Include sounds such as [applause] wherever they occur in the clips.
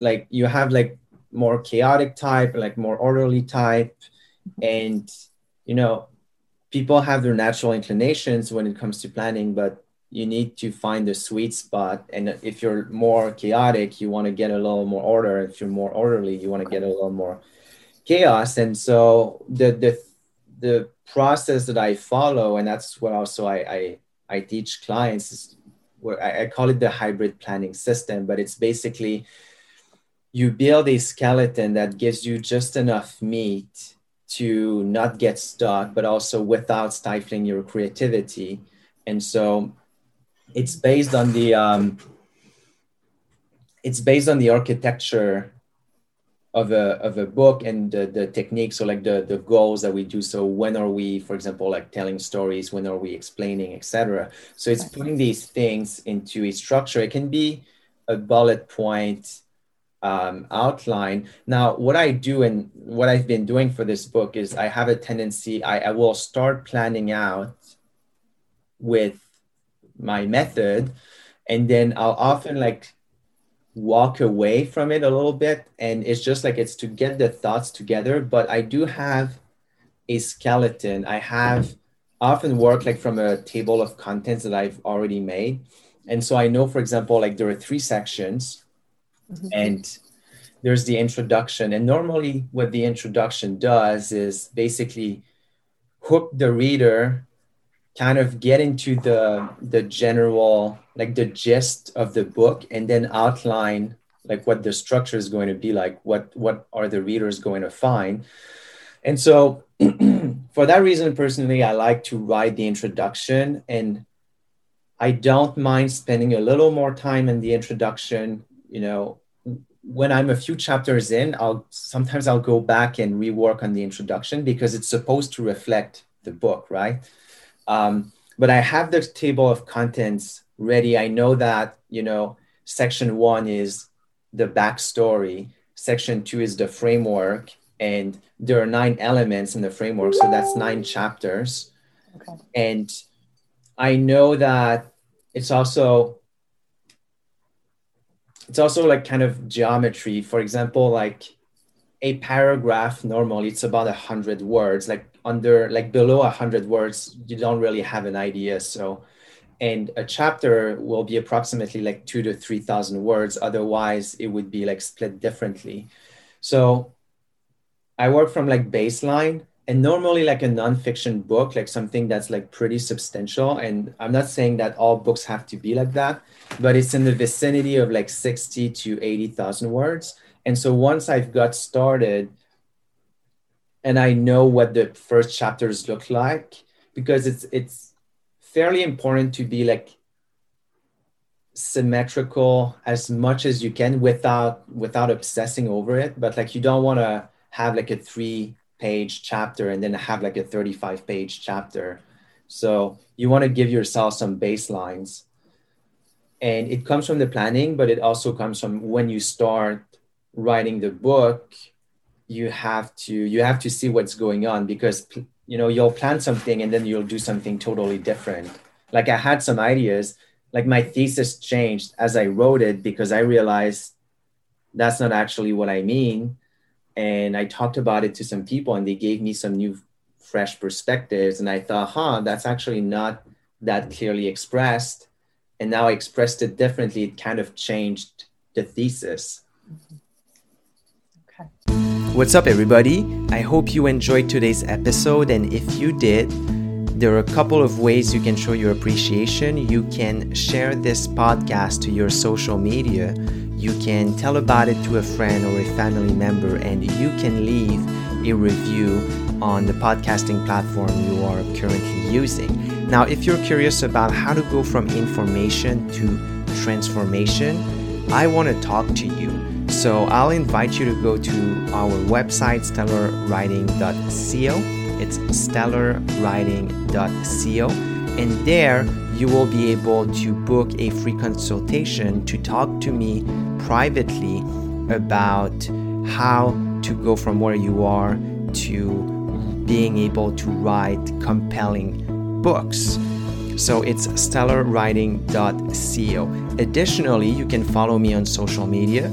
Like you have like more chaotic type like more orderly type. And you know people have their natural inclinations when it comes to planning but you need to find the sweet spot. And if you're more chaotic you want to get a little more order. If you're more orderly you want to get a little more chaos. And so the the the process that i follow and that's what also i i, I teach clients is where I, I call it the hybrid planning system but it's basically you build a skeleton that gives you just enough meat to not get stuck, but also without stifling your creativity. And so it's based on the um, it's based on the architecture of a of a book and the, the techniques so like the the goals that we do. So when are we for example like telling stories? When are we explaining etc so it's putting these things into a structure. It can be a bullet point um, outline. Now, what I do and what I've been doing for this book is I have a tendency, I, I will start planning out with my method, and then I'll often like walk away from it a little bit. And it's just like it's to get the thoughts together. But I do have a skeleton. I have often work like from a table of contents that I've already made. And so I know, for example, like there are three sections Mm-hmm. And there's the introduction. And normally, what the introduction does is basically hook the reader, kind of get into the, the general, like the gist of the book, and then outline like what the structure is going to be like, what, what are the readers going to find. And so, [clears throat] for that reason, personally, I like to write the introduction and I don't mind spending a little more time in the introduction you know when i'm a few chapters in i'll sometimes i'll go back and rework on the introduction because it's supposed to reflect the book right? Um, but i have the table of contents ready. I know that you know section one is the backstory section two is the framework and there are nine elements in the framework so that's nine chapters. Okay. and i know that it's also it's also like kind of geometry. For example, like a paragraph normally it's about a hundred words. Like under like below a hundred words, you don't really have an idea. So and a chapter will be approximately like two to three thousand words. Otherwise, it would be like split differently. So I work from like baseline and normally like a nonfiction book, like something that's like pretty substantial. And I'm not saying that all books have to be like that, but it's in the vicinity of like 60 to 80,000 words. And so once I've got started and I know what the first chapters look like, because it's it's fairly important to be like symmetrical as much as you can without without obsessing over it. But like you don't want to have like a three page chapter and then have like a 35 page chapter. So you want to give yourself some baselines. And it comes from the planning, but it also comes from when you start writing the book, you have to you have to see what's going on because you know you'll plan something and then you'll do something totally different. Like I had some ideas, like my thesis changed as I wrote it because I realized that's not actually what I mean and I talked about it to some people and they gave me some new fresh perspectives and I thought, huh, that's actually not that clearly expressed. And now I expressed it differently. It kind of changed the thesis. Mm-hmm. Okay. What's up, everybody? I hope you enjoyed today's episode. And if you did, there are a couple of ways you can show your appreciation. You can share this podcast to your social media you can tell about it to a friend or a family member, and you can leave a review on the podcasting platform you are currently using. Now, if you're curious about how to go from information to transformation, I want to talk to you. So I'll invite you to go to our website, stellarwriting.co. It's stellarwriting.co. And there you will be able to book a free consultation to talk to me privately about how to go from where you are to being able to write compelling books. So it's stellarwriting.co. Additionally, you can follow me on social media.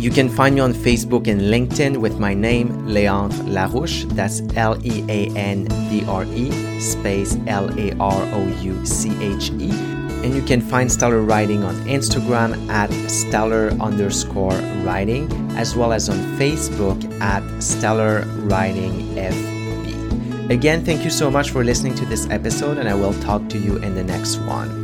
You can find me on Facebook and LinkedIn with my name, Leandre Larouche. That's L E A N D R E space L A R O U C H E. And you can find Stellar Writing on Instagram at stellar underscore writing, as well as on Facebook at Stellar Writing FB. Again, thank you so much for listening to this episode, and I will talk to you in the next one.